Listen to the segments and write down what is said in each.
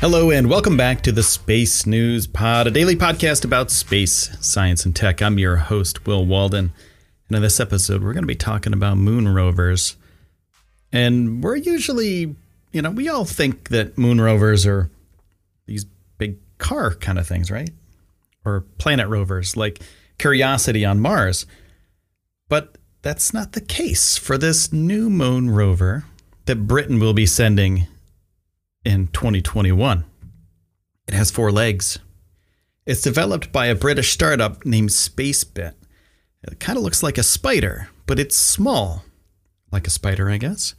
Hello, and welcome back to the Space News Pod, a daily podcast about space, science, and tech. I'm your host, Will Walden. And in this episode, we're going to be talking about moon rovers. And we're usually, you know, we all think that moon rovers are these big car kind of things, right? Or planet rovers like Curiosity on Mars. But that's not the case for this new moon rover that Britain will be sending in 2021. It has four legs. It's developed by a British startup named Spacebit. It kind of looks like a spider, but it's small, like a spider, I guess.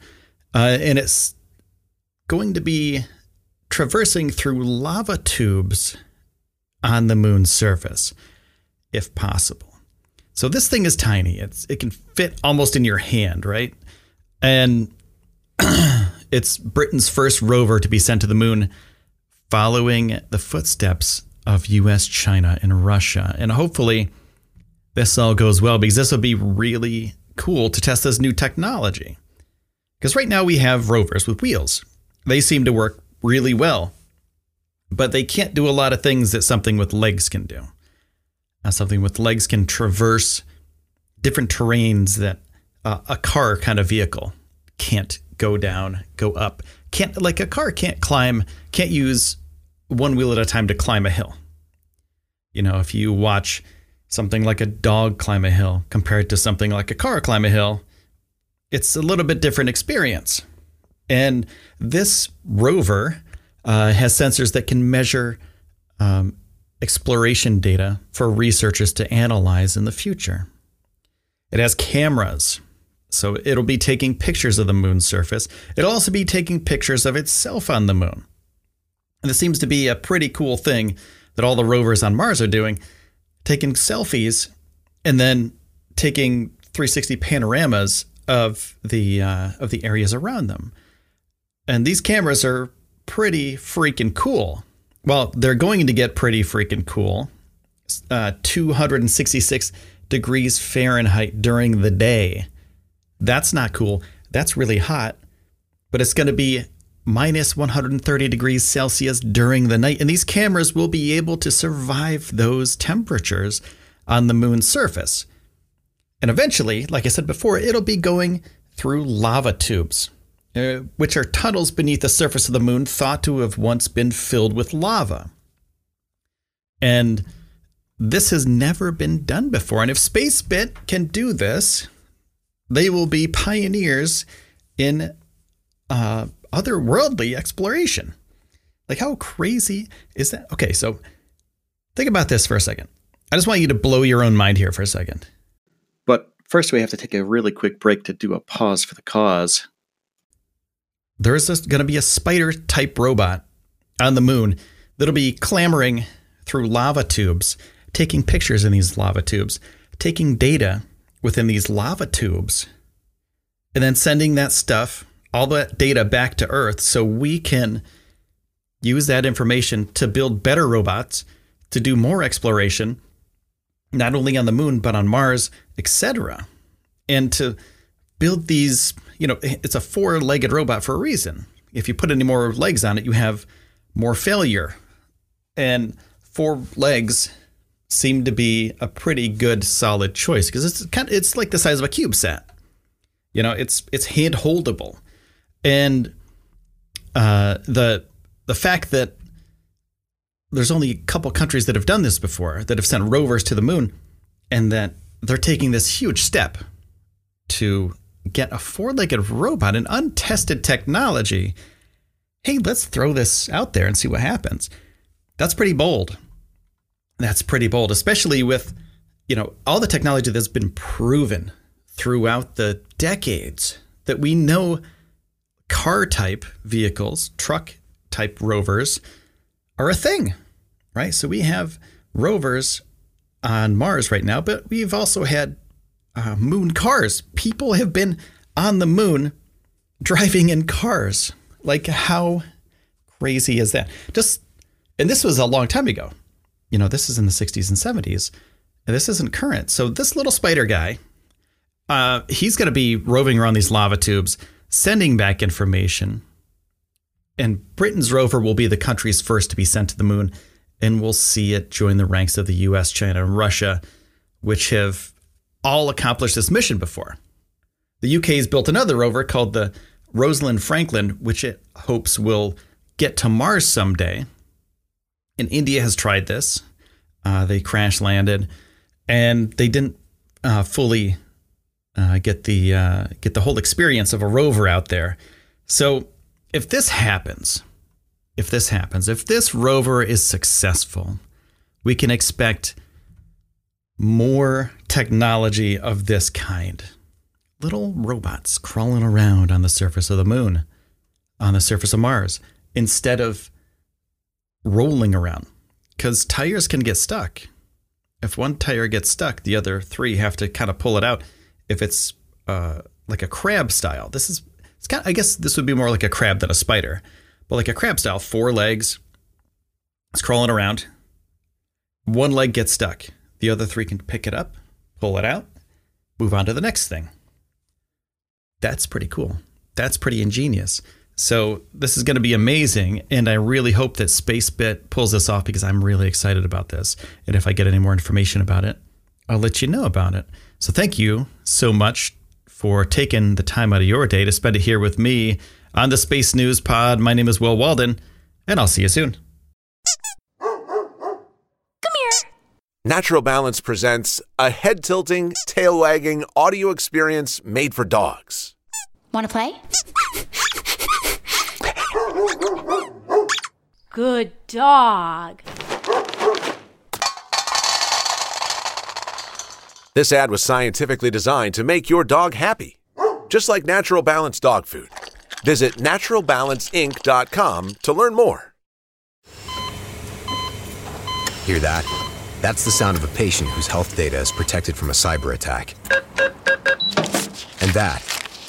Uh, and it's going to be traversing through lava tubes on the moon's surface, if possible. So this thing is tiny. It's it can fit almost in your hand, right? And it's Britain's first rover to be sent to the moon following the footsteps of US, China, and Russia. And hopefully this all goes well because this will be really cool to test this new technology. Because right now we have rovers with wheels. They seem to work really well, but they can't do a lot of things that something with legs can do. Now, something with legs can traverse different terrains that uh, a car kind of vehicle can't go down, go up. Can't like a car can't climb, can't use one wheel at a time to climb a hill. You know, if you watch something like a dog climb a hill compared to something like a car climb a hill, it's a little bit different experience. And this rover uh, has sensors that can measure um, exploration data for researchers to analyze in the future. It has cameras so it'll be taking pictures of the moon's surface. It'll also be taking pictures of itself on the moon. And this seems to be a pretty cool thing that all the rovers on Mars are doing, taking selfies and then taking 360 panoramas of the uh, of the areas around them. And these cameras are pretty freaking cool. Well, they're going to get pretty freaking cool. Uh, 266 degrees Fahrenheit during the day that's not cool. That's really hot, but it's going to be minus 130 degrees Celsius during the night. And these cameras will be able to survive those temperatures on the moon's surface. And eventually, like I said before, it'll be going through lava tubes, uh, which are tunnels beneath the surface of the moon thought to have once been filled with lava. And this has never been done before. And if Spacebit can do this, they will be pioneers in uh, otherworldly exploration. Like, how crazy is that? Okay, so think about this for a second. I just want you to blow your own mind here for a second. But first, we have to take a really quick break to do a pause for the cause. There's going to be a spider type robot on the moon that'll be clambering through lava tubes, taking pictures in these lava tubes, taking data within these lava tubes and then sending that stuff, all that data back to Earth so we can use that information to build better robots, to do more exploration, not only on the moon, but on Mars, etc. And to build these, you know, it's a four legged robot for a reason. If you put any more legs on it, you have more failure. And four legs seem to be a pretty good solid choice because it's kind of it's like the size of a CubeSat. You know, it's it's hand holdable, and uh, the the fact that there's only a couple countries that have done this before that have sent rovers to the moon, and that they're taking this huge step to get a four-legged robot, an untested technology. Hey, let's throw this out there and see what happens. That's pretty bold. That's pretty bold, especially with, you know, all the technology that's been proven throughout the decades that we know car type vehicles, truck type rovers are a thing, right? So we have rovers on Mars right now, but we've also had uh, moon cars. People have been on the moon driving in cars. Like, how crazy is that? Just, and this was a long time ago. You know, this is in the 60s and 70s, and this isn't current. So, this little spider guy, uh, he's going to be roving around these lava tubes, sending back information. And Britain's rover will be the country's first to be sent to the moon, and we'll see it join the ranks of the US, China, and Russia, which have all accomplished this mission before. The UK has built another rover called the Rosalind Franklin, which it hopes will get to Mars someday. And India has tried this. Uh, they crash landed, and they didn't uh, fully uh, get the uh, get the whole experience of a rover out there. So if this happens, if this happens, if this rover is successful, we can expect more technology of this kind. Little robots crawling around on the surface of the moon, on the surface of Mars, instead of rolling around. Because tires can get stuck. If one tire gets stuck, the other three have to kind of pull it out. If it's uh, like a crab style, this is, it's kind of, I guess this would be more like a crab than a spider, but like a crab style, four legs, it's crawling around. One leg gets stuck. The other three can pick it up, pull it out, move on to the next thing. That's pretty cool. That's pretty ingenious. So this is going to be amazing, and I really hope that SpaceBit pulls this off because I'm really excited about this. And if I get any more information about it, I'll let you know about it. So thank you so much for taking the time out of your day to spend it here with me on the Space News Pod. My name is Will Walden, and I'll see you soon. Come here. Natural Balance presents a head tilting, tail wagging audio experience made for dogs. Want to play? Good dog. This ad was scientifically designed to make your dog happy, just like Natural Balance dog food. Visit naturalbalanceinc.com to learn more. Hear that? That's the sound of a patient whose health data is protected from a cyber attack. And that,